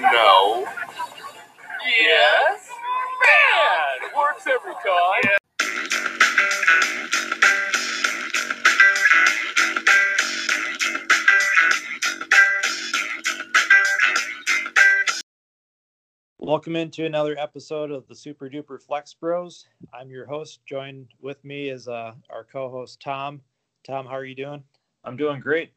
No. Yes. Man, works every time. Welcome into another episode of the Super Duper Flex Bros. I'm your host. Joined with me is uh, our co-host Tom. Tom, how are you doing? I'm doing great.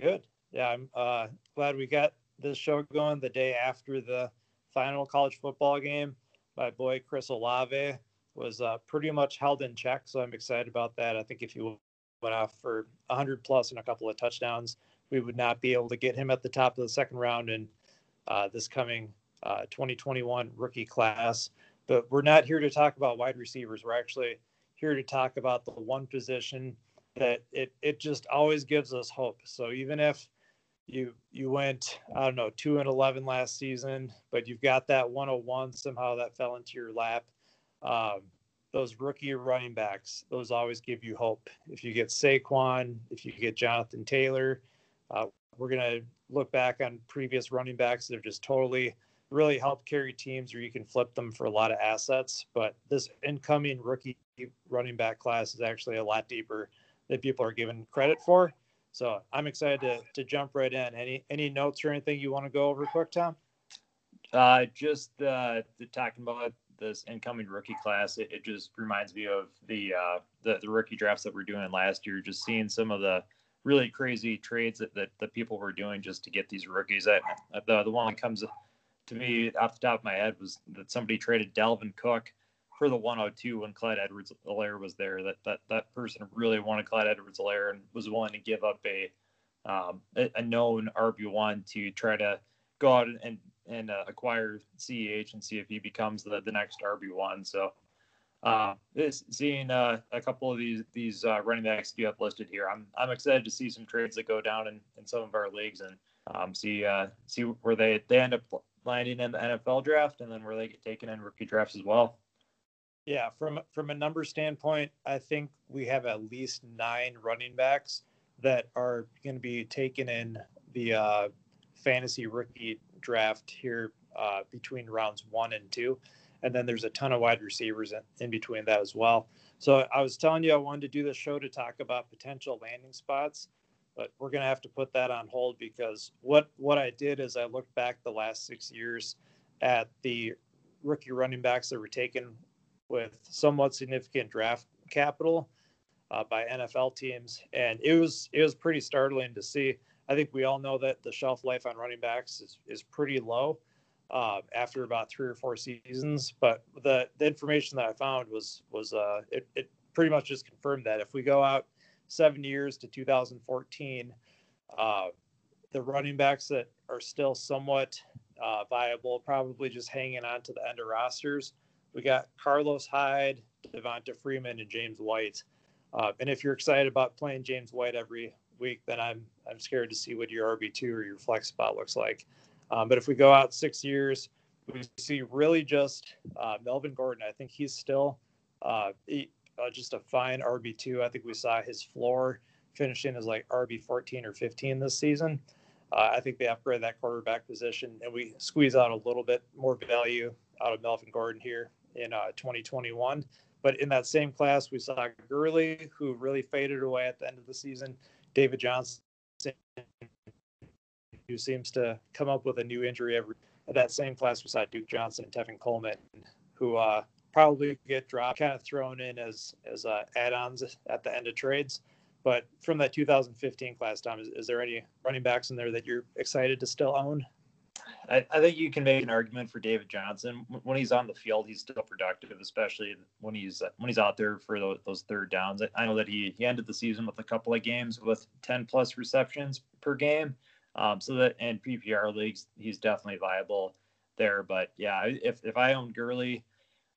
Good. Yeah, I'm uh, glad we got this show going the day after the final college football game. My boy Chris Olave was uh, pretty much held in check, so I'm excited about that. I think if he went off for 100 plus and a couple of touchdowns, we would not be able to get him at the top of the second round in uh, this coming uh, 2021 rookie class. But we're not here to talk about wide receivers. We're actually here to talk about the one position that it it just always gives us hope. So even if you you went I don't know two and eleven last season, but you've got that 101 somehow that fell into your lap. Um, those rookie running backs, those always give you hope. If you get Saquon, if you get Jonathan Taylor, uh, we're gonna look back on previous running backs that have just totally really helped carry teams, or you can flip them for a lot of assets. But this incoming rookie running back class is actually a lot deeper than people are given credit for. So I'm excited to, to jump right in. Any any notes or anything you want to go over quick, Tom? Uh, just uh, the, talking about this incoming rookie class, it, it just reminds me of the, uh, the the rookie drafts that we're doing last year. Just seeing some of the really crazy trades that, that, that people were doing just to get these rookies. I, the the one that comes to me off the top of my head was that somebody traded Dalvin Cook for the 102 when Clyde Edwards Alaire was there. That that that person really wanted Clyde Edwards-Helaire and was willing to give up a um, a, known RB one to try to go out and and uh, acquire CEH and see if he becomes the, the next RB one. So uh, this, seeing uh, a couple of these these uh, running backs you have listed here, I'm I'm excited to see some trades that go down in, in some of our leagues and um, see uh, see where they they end up landing in the NFL draft and then where they get taken in rookie drafts as well. Yeah, from from a number standpoint, I think we have at least nine running backs that are going to be taken in the uh, fantasy rookie draft here uh, between rounds one and two, and then there's a ton of wide receivers in, in between that as well. So I was telling you I wanted to do the show to talk about potential landing spots, but we're going to have to put that on hold because what what I did is I looked back the last six years at the rookie running backs that were taken with somewhat significant draft capital uh, by NFL teams, and it was it was pretty startling to see. I think we all know that the shelf life on running backs is, is pretty low uh, after about three or four seasons. But the, the information that I found was was uh, it, it pretty much just confirmed that if we go out seven years to 2014, uh, the running backs that are still somewhat uh, viable, probably just hanging on to the end of rosters, we got Carlos Hyde, Devonta Freeman, and James White. Uh, and if you're excited about playing James White every week, then I'm I'm scared to see what your RB two or your flex spot looks like. Um, but if we go out six years, we see really just uh, Melvin Gordon. I think he's still uh, he, uh, just a fine RB two. I think we saw his floor finishing as like RB fourteen or fifteen this season. Uh, I think they upgrade that quarterback position, and we squeeze out a little bit more value out of Melvin Gordon here in uh, 2021. But in that same class, we saw Gurley, who really faded away at the end of the season. David Johnson, who seems to come up with a new injury every. At that same class, we saw Duke Johnson and Tevin Coleman, who uh, probably get dropped, kind of thrown in as as uh, add-ons at the end of trades. But from that 2015 class, Tom, is, is there any running backs in there that you're excited to still own? I, I, think you can make an argument for David Johnson when he's on the field. He's still productive, especially when he's when he's out there for those, those third downs. I, know that he, he ended the season with a couple of games with 10 plus receptions per game. Um, so that in PPR leagues, he's definitely viable there. But yeah, if if I own Gurley,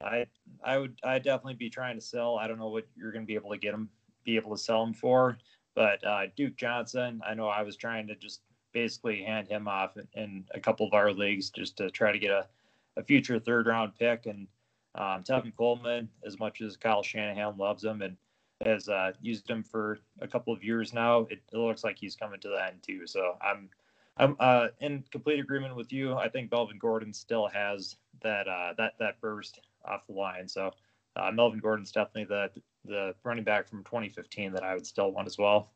I I would I definitely be trying to sell. I don't know what you're going to be able to get him be able to sell him for, but uh, Duke Johnson, I know I was trying to just basically hand him off in, a couple of our leagues just to try to get a, a future third round pick. And um, Tevin Coleman, as much as Kyle Shanahan loves him and has uh, used him for a couple of years now, it, it, looks like he's coming to the end too. So I'm I'm uh, in complete agreement with you. I think Melvin Gordon still has that uh, that that burst off the line. So uh, Melvin Gordon's definitely the the running back from 2015 that I would still want as well.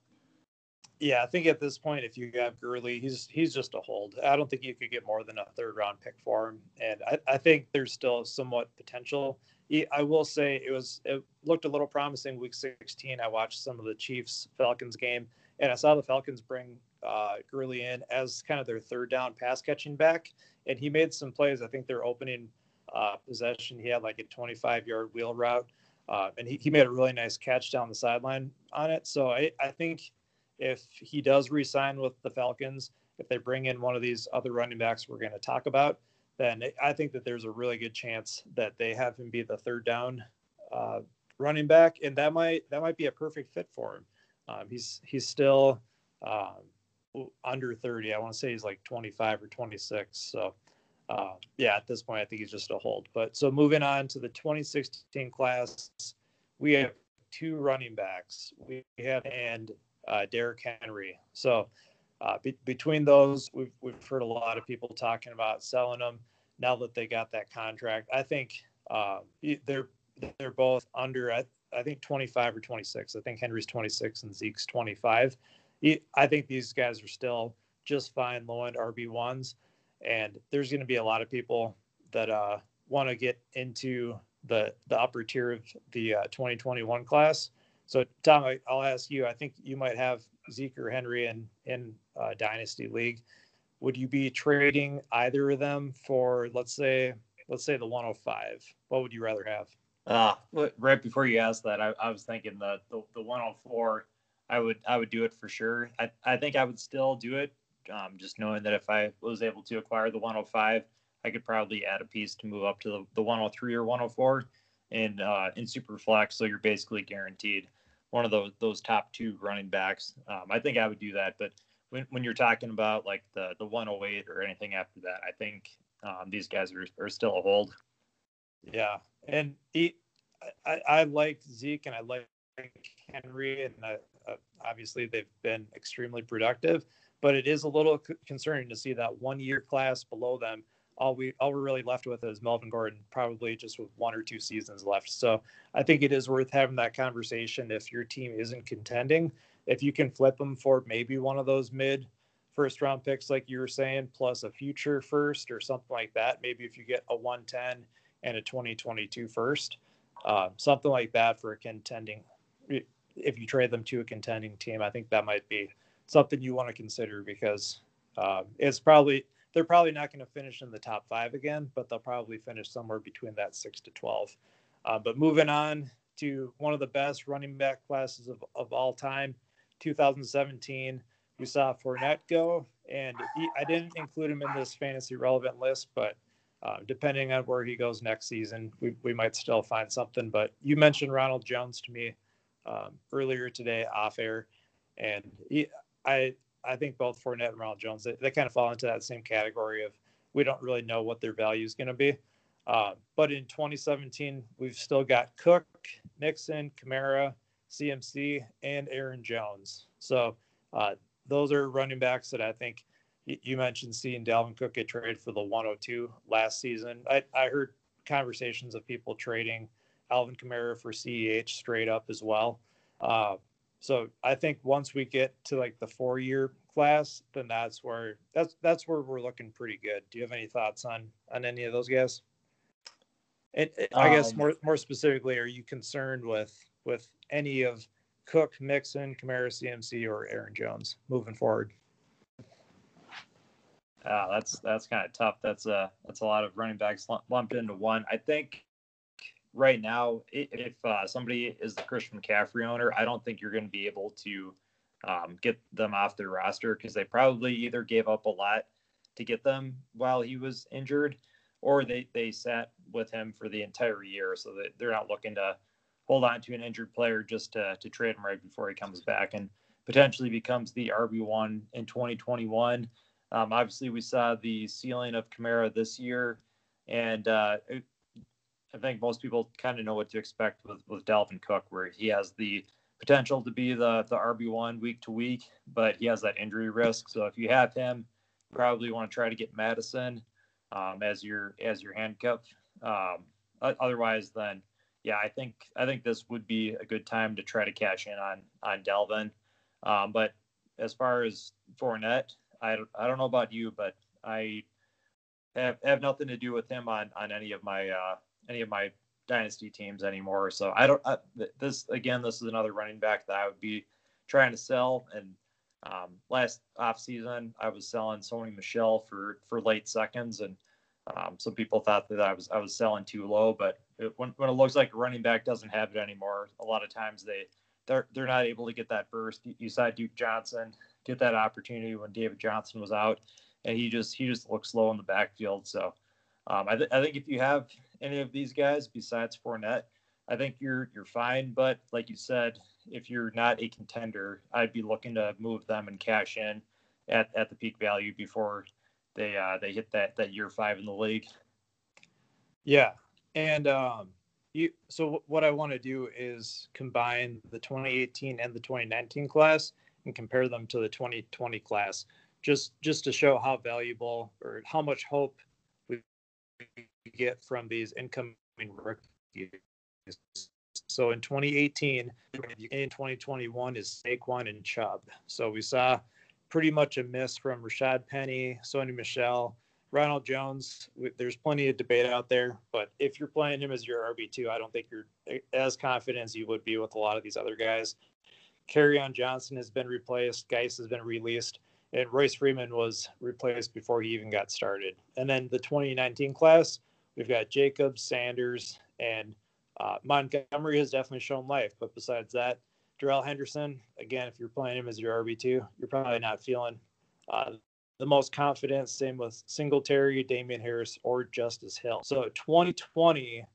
Yeah, I think at this point, if you have Gurley, he's he's just a hold. I don't think you could get more than a third round pick for him, and I, I think there's still somewhat potential. I will say it was it looked a little promising week 16. I watched some of the Chiefs Falcons game, and I saw the Falcons bring uh, Gurley in as kind of their third down pass catching back, and he made some plays. I think their opening uh, possession, he had like a 25 yard wheel route, uh, and he, he made a really nice catch down the sideline on it. So I, I think if he does resign with the Falcons, if they bring in one of these other running backs we're going to talk about, then I think that there's a really good chance that they have him be the third down uh, running back, and that might that might be a perfect fit for him. Um, he's he's still um, under 30. I want to say he's like 25 or 26. So uh, yeah, at this point, I think he's just a hold. But so moving on to the 2016 class, we have two running backs. We have and uh, Derrick Henry. So uh, be- between those, we've we've heard a lot of people talking about selling them now that they got that contract. I think uh, they're they're both under I, I think 25 or 26. I think Henry's 26 and Zeke's 25. I think these guys are still just fine low end RB ones, and there's going to be a lot of people that uh, want to get into the the upper tier of the uh, 2021 class. So, Tom, I, will ask you. I think you might have Zeke or Henry in in uh, Dynasty League. Would you be trading either of them for, let's say, let's say the 105? What would you rather have? Uh, right before you asked that, I, I was thinking the, the the 104. I would I would do it for sure. I, I think I would still do it, um, just knowing that if I was able to acquire the 105, I could probably add a piece to move up to the, the 103 or 104 in uh, in super flex. So you're basically guaranteed one of those those top two running backs. Um, I think I would do that, but when, when you're talking about like the the 108 or anything after that, I think um, these guys are are still a hold. Yeah, and he, I, I like Zeke and I like Henry, and uh, uh, obviously they've been extremely productive. But it is a little concerning to see that one year class below them all we all we're really left with is Melvin Gordon, probably just with one or two seasons left. So I think it is worth having that conversation if your team isn't contending. If you can flip them for maybe one of those mid first round picks, like you were saying, plus a future first or something like that. Maybe if you get a 110 and a 2022 first, uh, something like that for a contending. If you trade them to a contending team, I think that might be something you want to consider because uh, it's probably they're probably not going to finish in the top five again, but they'll probably finish somewhere between that six to 12. Uh, but moving on to one of the best running back classes of, of all time, 2017, we saw Fournette go, and he, I didn't include him in this fantasy relevant list, but uh, depending on where he goes next season, we, we might still find something. But you mentioned Ronald Jones to me um, earlier today off air, and he, I I think both Fournette and Ronald Jones they, they kind of fall into that same category of we don't really know what their value is going to be. Uh, but in 2017, we've still got Cook, Mixon, Kamara, CMC, and Aaron Jones. So uh, those are running backs that I think you mentioned seeing Dalvin Cook get traded for the 102 last season. I, I heard conversations of people trading Alvin Kamara for CEH straight up as well. Uh, so I think once we get to like the four year class, then that's where that's that's where we're looking pretty good. Do you have any thoughts on on any of those guys? And I guess um, more more specifically, are you concerned with with any of Cook, Mixon, Kamara, CMC, or Aaron Jones moving forward? Uh, that's that's kind of tough. That's a that's a lot of running backs lumped into one. I think right now, if uh, somebody is the Christian McCaffrey owner, I don't think you're going to be able to um, get them off their roster because they probably either gave up a lot to get them while he was injured, or they they sat with him for the entire year, so that they're not looking to hold on to an injured player just to to trade him right before he comes back and potentially becomes the RB one in 2021. Um, obviously, we saw the ceiling of Kamara this year, and uh, I think most people kind of know what to expect with, with Dalvin Cook, where he has the potential to be the, the RB1 week to week, but he has that injury risk. So if you have him, you probably want to try to get Mattison um, as your as your handcuff. Um, otherwise, then yeah, I think I think this would be a good time to try to cash in on on Dalvin. Um, but as far as Fournette, I I don't know about you, but I have, have nothing to do with him on on any of my uh, any of my dynasty teams anymore. So I don't. I, this again, this is another running back that I would be trying to sell. And um, last off season, I was selling Sony Michel for for late seconds, and um, some people thought that I was I was selling too low. But it, when when it looks like a running back doesn't have it anymore, a lot of times they they're they're not able to get that burst. You, you saw Duke Johnson get that opportunity when David Johnson was out, and he just he just looks slow in the backfield. So um, I, th- I think if you have any of these guys besides Fournette, I think you're you're fine. But like you said, if you're not a contender, I'd be looking to move them and cash in at, at the peak value before they uh, they hit that that year five in the league. Yeah, and um, you. So what I want to do is combine the 2018 and the 2019 class and compare them to the 2020 class, just just to show how valuable or how much hope get from these incoming rookies. So in 2018, in 2021 is Saquon and Chubb. So we saw pretty much a miss from Rashad Penny, Sony Michel, Ronald Jones. There's plenty of debate out there, but if you're playing him as your RB2, I don't think you're as confident as you would be with a lot of these other guys. Kerryon Johnson has been replaced, Guice has been released, and Royce Freeman was replaced before he even got started. And then the 2019 class, we've got Jacobs, Sanders, and uh, Montgomery has definitely shown life. But besides that, Darrell Henderson, again, if you're playing him as your RB2, you're probably not feeling uh, the most confident. Same with Singletary, Damien Harris, or Justice Hill. So 2020,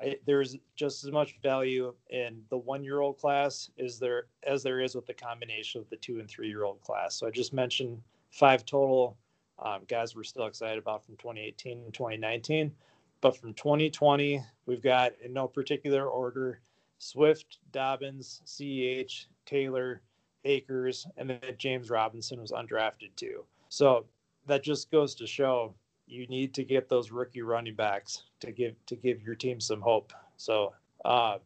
I, there's just as much value in the one-year-old class as there as there is with the combination of the two and three-year-old class. So I just mentioned five total um, guys we're still excited about from 2018 and 2019. But from 2020, we've got in no particular order Swift, Dobbins, CEH, Taylor, Akers, and then James Robinson was undrafted too. So that just goes to show you need to get those rookie running backs to give to give your team some hope. So uh,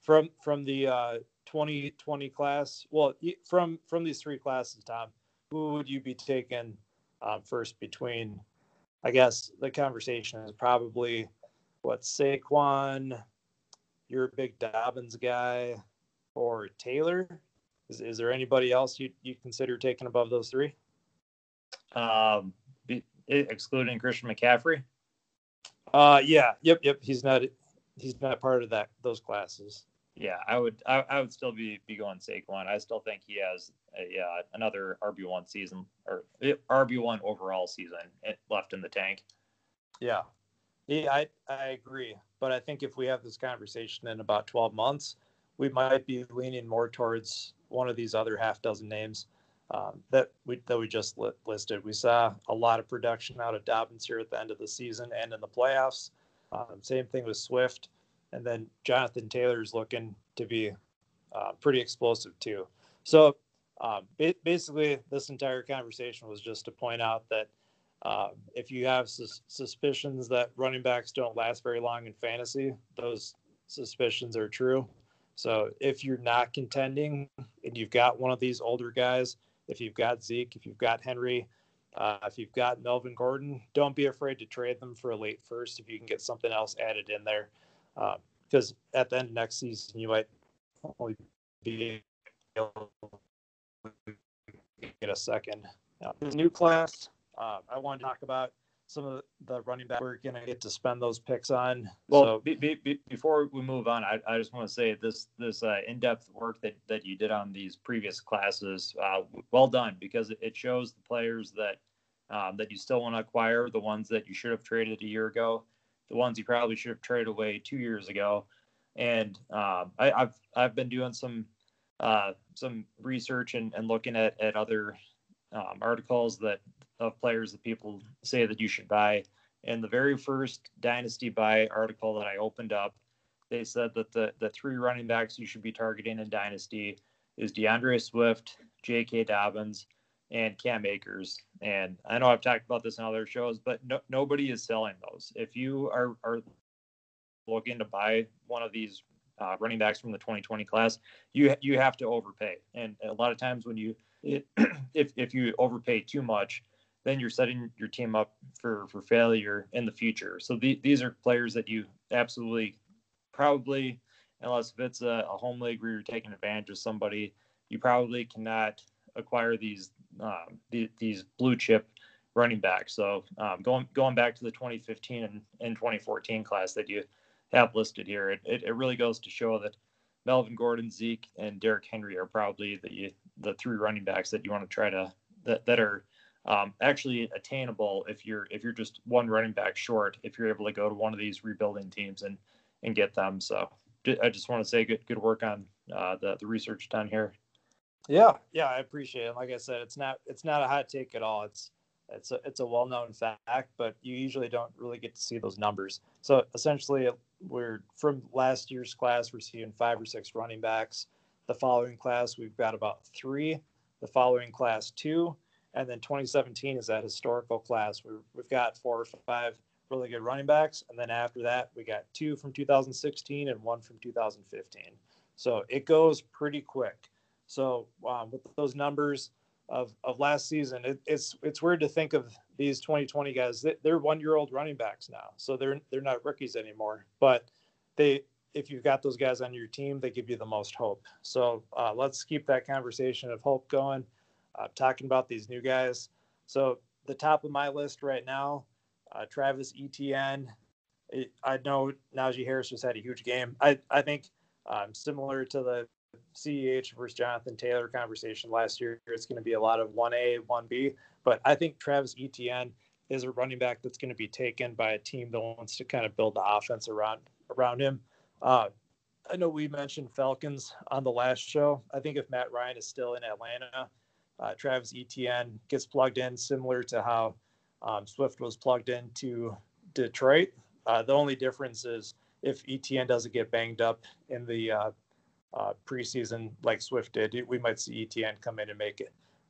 from from the uh, 2020 class, well, from from these three classes, Tom, who would you be taking um, first between I guess the conversation is probably what Saquon, you're a big Dobbins guy, or Taylor. Is, is there anybody else you you consider taking above those three? Um, excluding Christian McCaffrey. Uh, yeah, yep, yep. He's not he's not part of that those classes. Yeah, I would I, I would still be be going Saquon. I still think he has a, uh, another RB one season or eh, RB one overall season eh, left in the tank. Yeah, yeah, I I agree. But I think if we have this conversation in about twelve months, we might be leaning more towards one of these other half dozen names um, that we that we just li- listed. We saw a lot of production out of Dobbins here at the end of the season and in the playoffs. Um, same thing with Swift, and then Jonathan Taylor is looking to be uh, pretty explosive too. So um, ba- basically, this entire conversation was just to point out that uh, if you have sus- suspicions that running backs don't last very long in fantasy, those suspicions are true. So if you're not contending and you've got one of these older guys, if you've got Zeke, if you've got Henry, uh, if you've got Melvin Gordon, don't be afraid to trade them for a late first if you can get something else added in there. Because uh, at the end of next season, you might only be able to get a second. Uh, this new class, uh, I want to talk about some of the running back we're going to get to spend those picks on. Well, so, be, be, before we move on, I, I just want to say this this uh, in depth work that that you did on these previous classes, uh, well done because it shows the players that um, that you still want to acquire, the ones that you should have traded a year ago, the ones you probably should have traded away two years ago, and um, I, have I've been doing some uh, some research and, and looking at at other um, articles that of players that people say that you should buy. And the very first Dynasty Buy article that I opened up, they said that the, the three running backs you should be targeting in Dynasty is DeAndre Swift, J.K. Dobbins, and Cam Akers. And I know I've talked about this in other shows, but no, nobody is selling those. If you are, are looking to buy one of these uh, running backs from the 2020 class, you you have to overpay. And a lot of times when you if if you overpay too much, then you're setting your team up for for failure in the future. So the, these are players that you absolutely probably unless if it's a, a home league where you're taking advantage of somebody, you probably cannot acquire these um, the, these blue chip running backs. So um, going going back to the 2015 and, and 2014 class that you have listed here, it, it, it, really goes to show that Melvin Gordon, Zeke, and Derrick Henry are probably the the three running backs that you want to try to that that are um, actually attainable if you're if you're just one running back short if you're able to go to one of these rebuilding teams and and get them. So I just want to say good good work on uh, the the research done here. Yeah, yeah, I appreciate it. Like I said, it's not it's not a hot take at all. It's it's a it's a well known fact, but you usually don't really get to see those numbers. So essentially, we're from last year's class, we're seeing five or six running backs. The following class, we've got about three. The following class, two, and then 2017 is that historical class. we we've got four or five really good running backs, and then after that, we got two from 2016 and one from 2015. So it goes pretty quick. So um, with those numbers of, of last season, it, it's it's weird to think of these 2020 guys. They're one year old running backs now, so they're they're not rookies anymore. But they, if you've got those guys on your team, they give you the most hope. So uh, let's keep that conversation of hope going. Uh, talking about these new guys. So the top of my list right now, uh, Travis Etienne. I know Najee Harris just had a huge game. I I think um, similar to the CEH versus Jonathan Taylor conversation last year. It's going to be a lot of 1A, 1B, but I think Travis Etienne is a running back that's going to be taken by a team that wants to kind of build the offense around around him. Uh, I know we mentioned Falcons on the last show. I think if Matt Ryan is still in Atlanta, uh, Travis Etienne gets plugged in similar to how um, Swift was plugged into Detroit. Uh, the only difference is if Etienne doesn't get banged up in the uh, uh, preseason like Swift did, we might see Etienne come in and make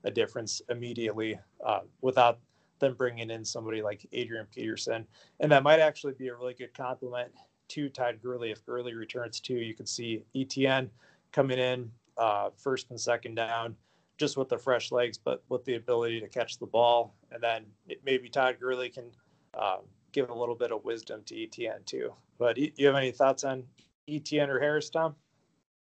a difference immediately uh, without them bringing in somebody like Adrian Peterson. And that might actually be a really good compliment to Todd Gurley. If Gurley returns too, you could see Etienne coming in uh, first and second down just with the fresh legs, but with the ability to catch the ball. And then it, maybe Todd Gurley can um, give a little bit of wisdom to Etienne too. But do you have any thoughts on Etienne or Harris, Tom?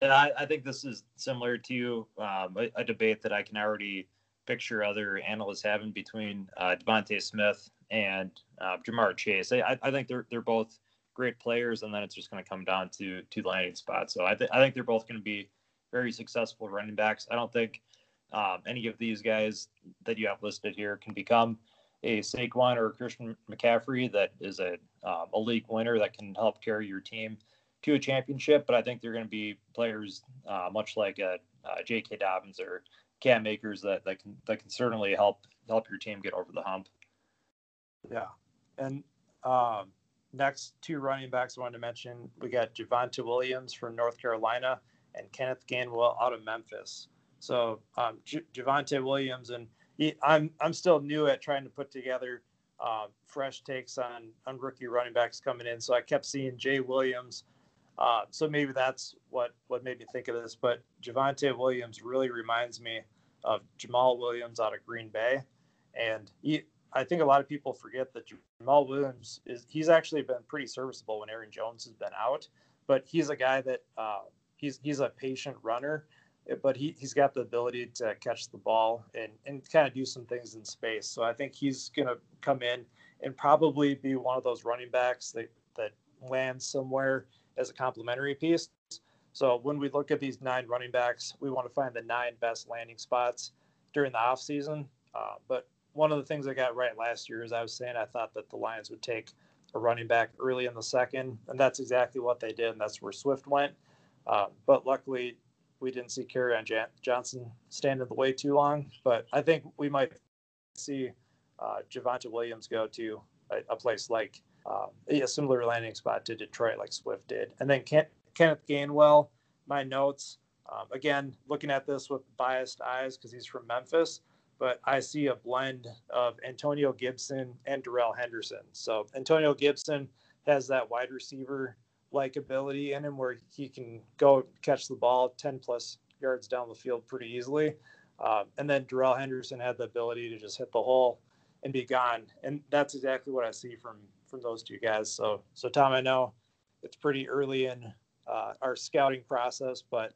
I, I think this is similar to um, a, a, debate that I can already picture other analysts having between uh, DeVonta Smith and uh, Ja'Marr Chase. I, I think they're they're both great players, and then it's just going to come down to to landing spots. So I, th- I think they're both going to be very successful running backs. I don't think um, any of these guys that you have listed here can become a Saquon or a Christian McCaffrey that is a um, a league winner that can help carry your team to a championship, but I think they're going to be players uh, much like a, a J.K. Dobbins or Cam Akers that, that can that can certainly help help your team get over the hump. Yeah, and um, next two running backs I wanted to mention we got Javonte Williams from North Carolina and Kenneth Gainwell out of Memphis. So um, J- Javonte Williams and he, I'm I'm still new at trying to put together uh, fresh takes on on rookie running backs coming in. So I kept seeing Jay Williams uh, so maybe that's what what made me think of this. But Javonte Williams really reminds me of Jamaal Williams out of Green Bay, and he, I think a lot of people forget that Jamaal Williams is he's actually been pretty serviceable when Aaron Jones has been out, but he's a guy that uh, he's he's a patient runner, but he he's got the ability to catch the ball and and kind of do some things in space. So I think he's gonna come in and probably be one of those running backs that that lands somewhere as a complementary piece. So when we look at these nine running backs, we want to find the nine best landing spots during the offseason. Uh, but one of the things I got right last year is I was saying I thought that the Lions would take a running back early in the second, and that's exactly what they did, and that's where Swift went. Uh, but luckily, we didn't see Kerryon Jan- Johnson stand in the way too long. But I think we might see uh, Javonte Williams go to a, a place like um, a similar landing spot to Detroit, like Swift did. And then Ken, Kenneth Gainwell, my notes. Um, again, looking at this with biased eyes because he's from Memphis, but I see a blend of Antonio Gibson and Darrell Henderson. So Antonio Gibson has that wide receiver like ability in him where he can go catch the ball 10 plus yards down the field pretty easily. Uh, and then Darrell Henderson had the ability to just hit the hole and be gone. And that's exactly what I see from from those two guys. So so Tom, I know it's pretty early in uh, our scouting process, but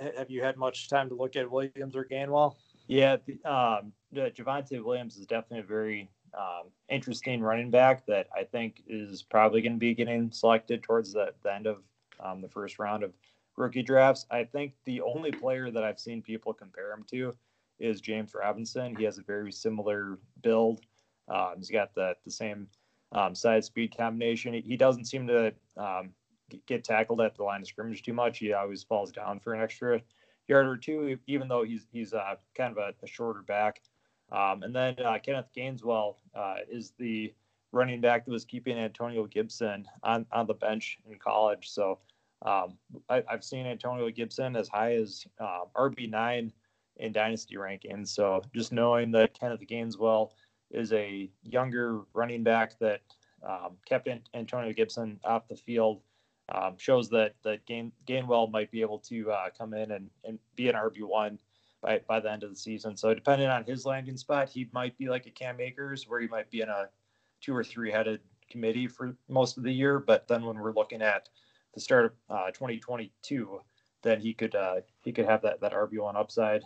have you had much time to look at Williams or Gainwell? Yeah, um, Javonte Williams is definitely a very um, interesting running back that I think is probably going to be getting selected towards the, the end of um, the first round of rookie drafts. I think the only player that I've seen people compare him to is James Robinson. He has a very similar build. Um, he's got the the same um, size speed combination. He, doesn't seem to um, get tackled at the line of scrimmage too much. He always falls down for an extra yard or two, even though he's he's uh, kind of a, a shorter back. Um, and then uh, Kenneth Gainwell uh, is the running back that was keeping Antonio Gibson on, on the bench in college. So um, I, have seen Antonio Gibson as high as uh, um, RB9 in dynasty rankings. So just knowing that Kenneth Gainwell is a younger running back that um, kept Antonio Gibson off the field um, shows that that Gain, Gainwell might be able to uh, come in and, and be an RB1 by, by the end of the season. So depending on his landing spot, he might be like a Cam Akers where he might be in a two or three headed committee for most of the year. But then when we're looking at the start of uh, 2022, then he could uh, he could have that that RB one upside.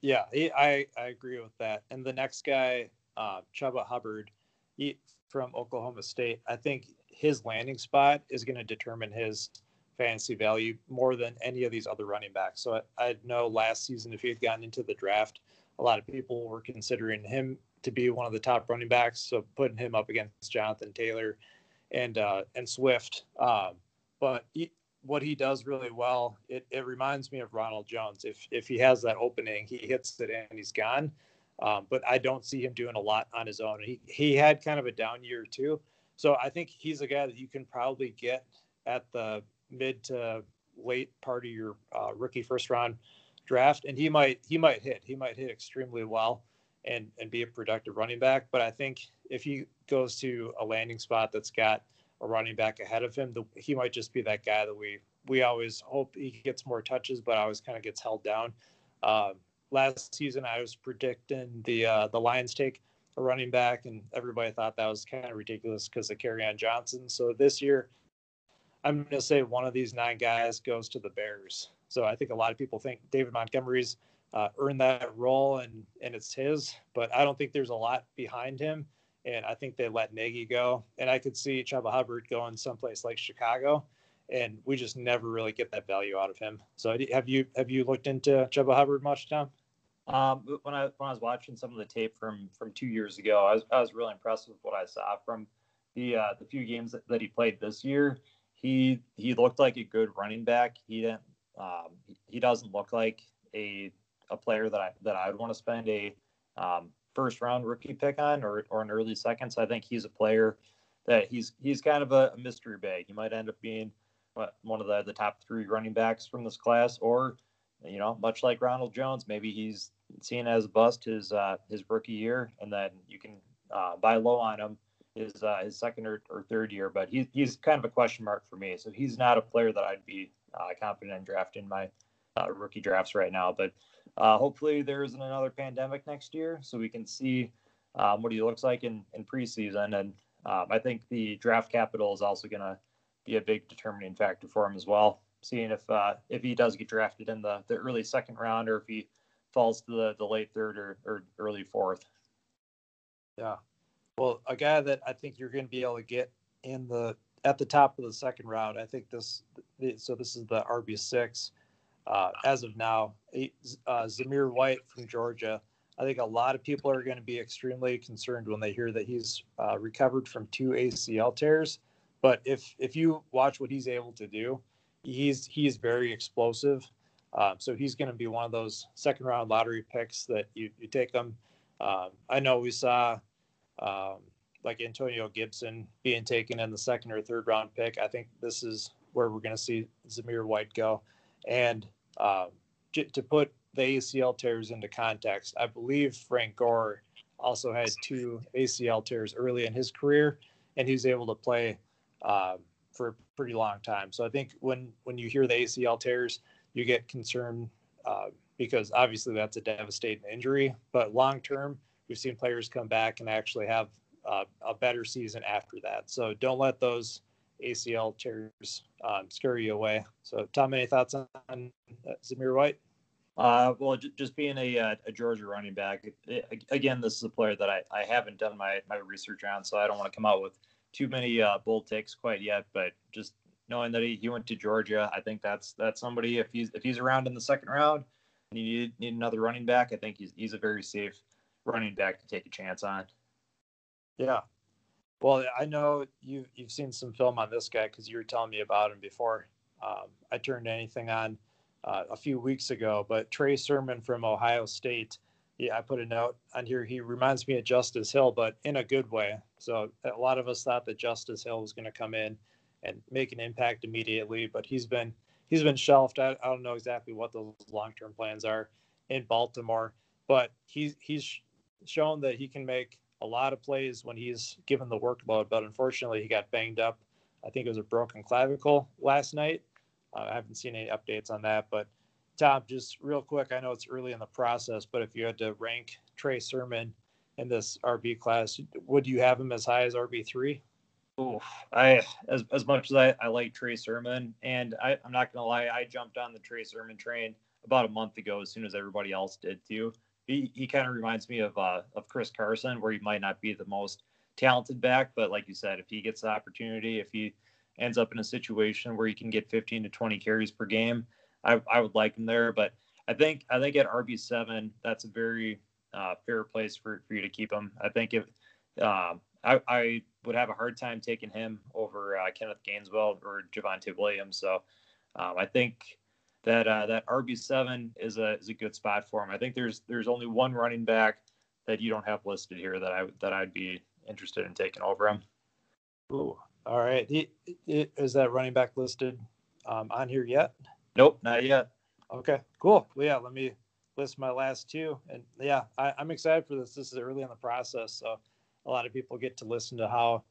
Yeah, he, I I agree with that. And the next guy, uh, Chuba Hubbard, he, from Oklahoma State, I think his landing spot is going to determine his fantasy value more than any of these other running backs. So I, I know last season, if he had gotten into the draft, a lot of people were considering him to be one of the top running backs. So putting him up against Jonathan Taylor and uh, and Swift. Um, but he, what he does really well, it, it reminds me of Ronald Jones. If if he has that opening, he hits it and he's gone. Um, but I don't see him doing a lot on his own. He he had kind of a down year too. So I think he's a guy that you can probably get at the mid to late part of your uh, rookie first round draft, and he might he might hit. He might hit extremely well and and be a productive running back. But I think if he goes to a landing spot that's got a running back ahead of him, the, he might just be that guy that we we always hope he gets more touches, but always kind of gets held down. Uh, last season, I was predicting the uh, the Lions take a running back, and everybody thought that was kind of ridiculous because of Kerryon Johnson. So this year, I'm going to say one of these nine guys goes to the Bears. So I think a lot of people think David Montgomery's uh, earned that role and and it's his, but I don't think there's a lot behind him. And I think they let Nagy go, and I could see Chuba Hubbard going someplace like Chicago, and we just never really get that value out of him. So have you have you looked into Chuba Hubbard much, Tom? Um, when I when I was watching some of the tape from from two years ago, I was I was really impressed with what I saw from the uh, the few games that, that he played this year. He he looked like a good running back. He didn't um, he doesn't look like a a player that I that I would want to spend a um, first round rookie pick on or or an early second. So I think he's a player that he's he's kind of a, mystery bag. He might end up being one of the the top three running backs from this class, or you know, much like Ronald Jones, maybe he's seen as a bust his uh, his rookie year, and then you can uh, buy low on him his uh, his second or, or third year. But he's he's kind of a question mark for me. So he's not a player that I'd be uh, confident in drafting my uh, rookie drafts right now. But uh, hopefully there isn't another pandemic next year, so we can see um, what he looks like in in preseason. And um, I think the draft capital is also going to be a big determining factor for him as well seeing if uh, if he does get drafted in the, the early second round or if he falls to the, the late third or, or early fourth. Yeah. Well, a guy that I think you're going to be able to get in the at the top of the second round. I think this. So this is the RB six uh, as of now. Uh, Zamir White from Georgia. I think a lot of people are going to be extremely concerned when they hear that he's uh, recovered from two ACL tears. But if if you watch what he's able to do, he's he's very explosive. Um, so he's going to be one of those second round lottery picks that you, you take them. Um, I know we saw um, like Antonio Gibson being taken in the second or third round pick. I think this is where we're going to see Zamir White go. And uh, to put the ACL tears into context, I believe Frank Gore also had two ACL tears early in his career, and he was able to play uh, for a pretty long time. So I think when when you hear the ACL tears, you get concerned uh, because obviously that's a devastating injury. But long term, we've seen players come back and actually have uh, a better season after that. So don't let those ACL tears um, scare you away. So Tom, any thoughts on uh, Zamir White? Uh, well, j- just being a, uh, a Georgia running back, it, again, this is a player that I, I haven't done my, my research on, so I don't want to come out with too many uh, bold takes quite yet. But just knowing that he, he went to Georgia, I think that's that's somebody if he's if he's around in the second round and you need, need another running back, I think he's he's a very safe running back to take a chance on. Yeah. Well, I know you you've seen some film on this guy because you were telling me about him before um, I turned anything on uh, a few weeks ago. But Trey Sermon from Ohio State, yeah, I put a note on here. He reminds me of Justice Hill, but in a good way. So a lot of us thought that Justice Hill was going to come in and make an impact immediately, but he's been he's been shelved. I, I don't know exactly what those long term plans are in Baltimore, but he's he's shown that he can make a lot of plays when he's given the workload. But unfortunately, he got banged up. I think it was a broken clavicle last night. Uh, I haven't seen any updates on that, but Tom, just real quick, I know it's early in the process, but if you had to rank Trey Sermon in this RB class, would you have him as high as RB three? Oof. I as as much as I, I like Trey Sermon, and I, I'm not gonna lie, I jumped on the Trey Sermon train about a month ago as soon as everybody else did too. He he kind of reminds me of uh of Chris Carson, where he might not be the most talented back, but like you said, if he gets the opportunity, if he ends up in a situation where he can get 15 to 20 carries per game, I, I would like him there. But I think I think at RB seven, that's a very uh, fair place for, for you to keep him. I think if um, I, I would have a hard time taking him over uh, Kenneth Gainwell or Javonte Williams. So um, I think that uh, that RB seven is a is a good spot for him. I think there's there's only one running back that you don't have listed here that I that I'd be interested in taking over him. Ooh, all right. He, he, is that running back listed um, on here yet? Nope, not yet. Okay, cool. Well, yeah, let me list my last two, and yeah, I, I'm excited for this. This is early in the process, so a lot of people get to listen to how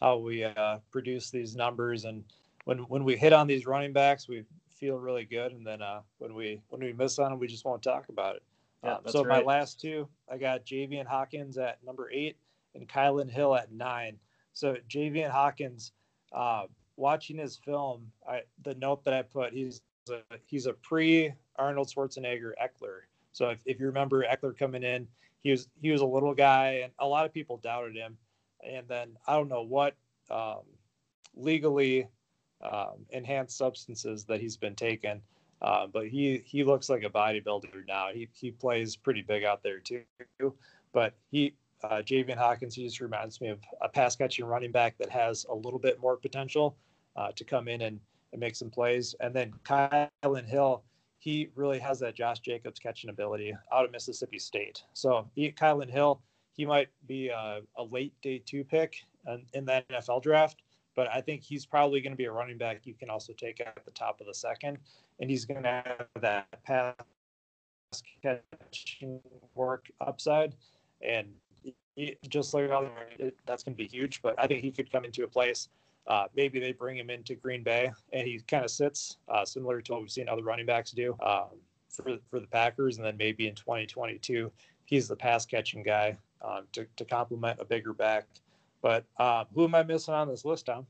how we uh, produce these numbers and when when we hit on these running backs we feel really good and then uh, when we when we miss on them we just won't talk about it yeah, um, so right. my last two i got javian hawkins at number eight and kylin hill at nine so javian hawkins uh, watching his film I, the note that i put he's a, he's a pre arnold schwarzenegger Ekeler. so if, if you remember Ekeler coming in he was he was a little guy, and a lot of people doubted him. And then I don't know what um, legally um, enhanced substances that he's been taking, uh, but he he looks like a bodybuilder now. He he plays pretty big out there too. But he uh, Javian Hawkins, he just reminds me of a pass catching running back that has a little bit more potential uh, to come in and, and make some plays. And then Kylin Hill, he really has that Josh Jacobs catching ability out of Mississippi State. So he, Kylin Hill, he might be a, a late day two pick in, in the NFL draft, but I think he's probably going to be a running back you can also take at the top of the second, and he's going to have that pass catching work upside, and he, just like that's going to be huge. But I think he could come into a place uh, maybe they bring him into Green Bay and he kind of sits uh, similar to what we've seen other running backs do um, for for the Packers, and then maybe in 2022 he's the pass catching guy um, to to complement a bigger back. But uh, who am I missing on this list, Tom?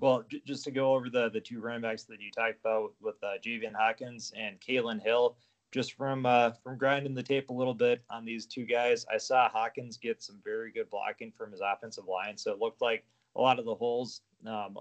Well, j- just to go over the the two running backs that you talked about with uh, Javian Hawkins and Kylin Hill, just from uh, from grinding the tape a little bit on these two guys, I saw Hawkins get some very good blocking from his offensive line, so it looked like a lot of the holes um,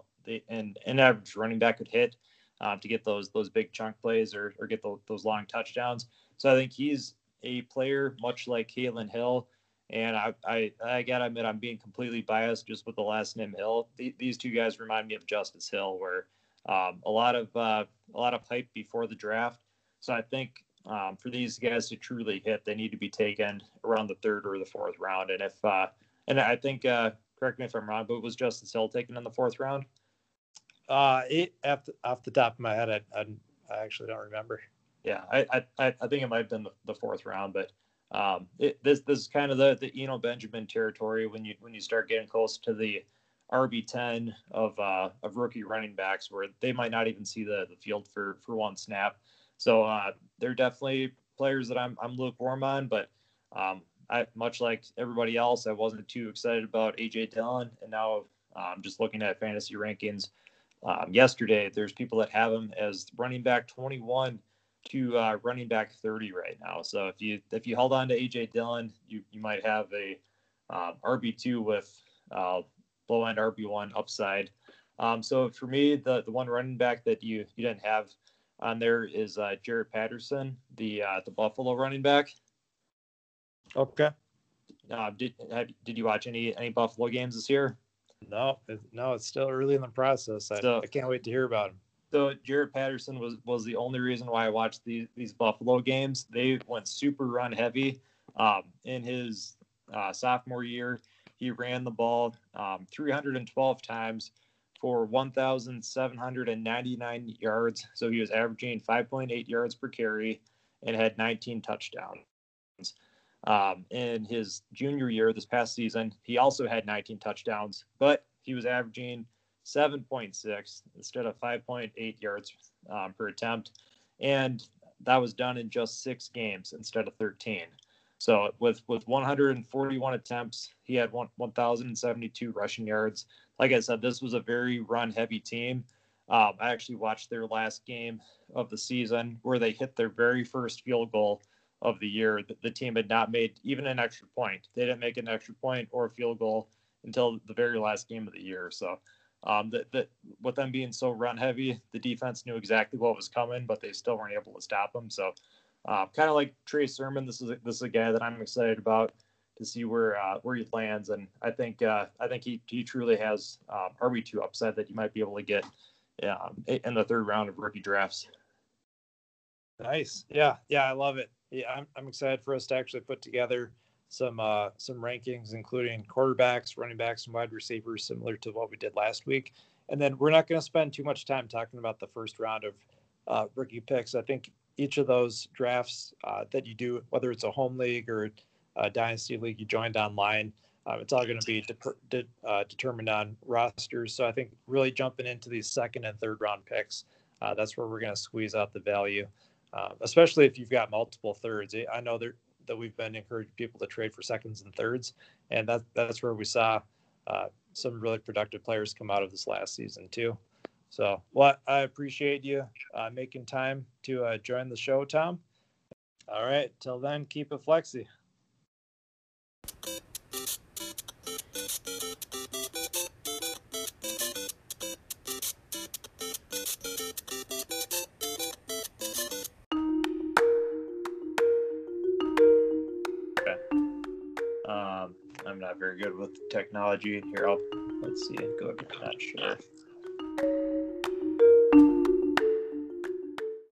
and an average running back could hit um, to get those those big chunk plays or, or get the, those long touchdowns. So I think he's a player much like Kylin Hill. And I, I, I gotta admit, I'm being completely biased just with the last name Hill. The, these two guys remind me of Justice Hill, where um, a lot of uh, a lot of hype before the draft. So I think um, for these guys to truly hit, they need to be taken around the third or the fourth round. And if uh, and I think uh, correct me if I'm wrong, but was Justice Hill taken in the fourth round? Uh, it off the, off the top of my head, I, I, I actually don't remember. Yeah, I I, I think it might have been the, the fourth round, but um, it, this this is kind of the the Eno Benjamin territory when you when you start getting close to the RB ten of uh, of rookie running backs where they might not even see the the field for for one snap. So uh, they're definitely players that I'm I'm lukewarm on, but um, I much like everybody else, I wasn't too excited about AJ Dillon, and now um, just looking at fantasy rankings um, yesterday, there's people that have him as running back 21 to uh, running back 30 right now. So if you if you held on to AJ Dillon, you you might have a um, RB2 with uh, low end RB1 upside. Um, so for me, the the one running back that you you didn't have on there is uh, Jaret Patterson, the uh, the Buffalo running back. Okay. Uh, did have, did you watch any any Buffalo games this year? No, no, it's still early in the process. I, so, I can't wait to hear about him. So Jaret Patterson was was the only reason why I watched these these Buffalo games. They went super run heavy. Um, in his uh, sophomore year, he ran the ball um, 312 times for 1,799 yards. So he was averaging 5.8 yards per carry and had 19 touchdowns. Um, in his junior year, this past season, he also had 19 touchdowns, but he was averaging 7.6 instead of 5.8 yards um, per attempt. And that was done in just six games instead of 13. So with with 141 attempts, he had 1, 1,072 rushing yards. Like I said, this was a very run heavy team. Um, I actually watched their last game of the season where they hit their very first field goal of the year. The, the team had not made even an extra point. They didn't make an extra point or a field goal until the very last game of the year. So, um, that that with them being so run heavy, the defense knew exactly what was coming, but they still weren't able to stop them. So, uh, kind of like Trey Sermon, this is this is a guy that I'm excited about to see where uh, where he lands, and I think uh, I think he he truly has um, RB two upside that you might be able to get um, in the third round of rookie drafts. Nice, yeah, yeah, I love it yeah, I'm, I'm excited for us to actually put together some uh, some rankings, including quarterbacks, running backs, and wide receivers, similar to what we did last week. And then we're not going to spend too much time talking about the first round of uh, rookie picks. I think each of those drafts uh, that you do, whether it's a home league or a dynasty league you joined online, uh, it's all going to be de- de- uh, determined on rosters. So I think really jumping into these second and third round picks, uh, that's where we're going to squeeze out the value uh, especially if you've got multiple thirds. I know that that we've been encouraging people to trade for seconds and thirds, and that that's where we saw uh, some really productive players come out of this last season too. So, well, I appreciate you uh, making time to uh, join the show, Tom. All right, till then, keep it flexy. Good with technology. Here, I'll let's see. Go to not share.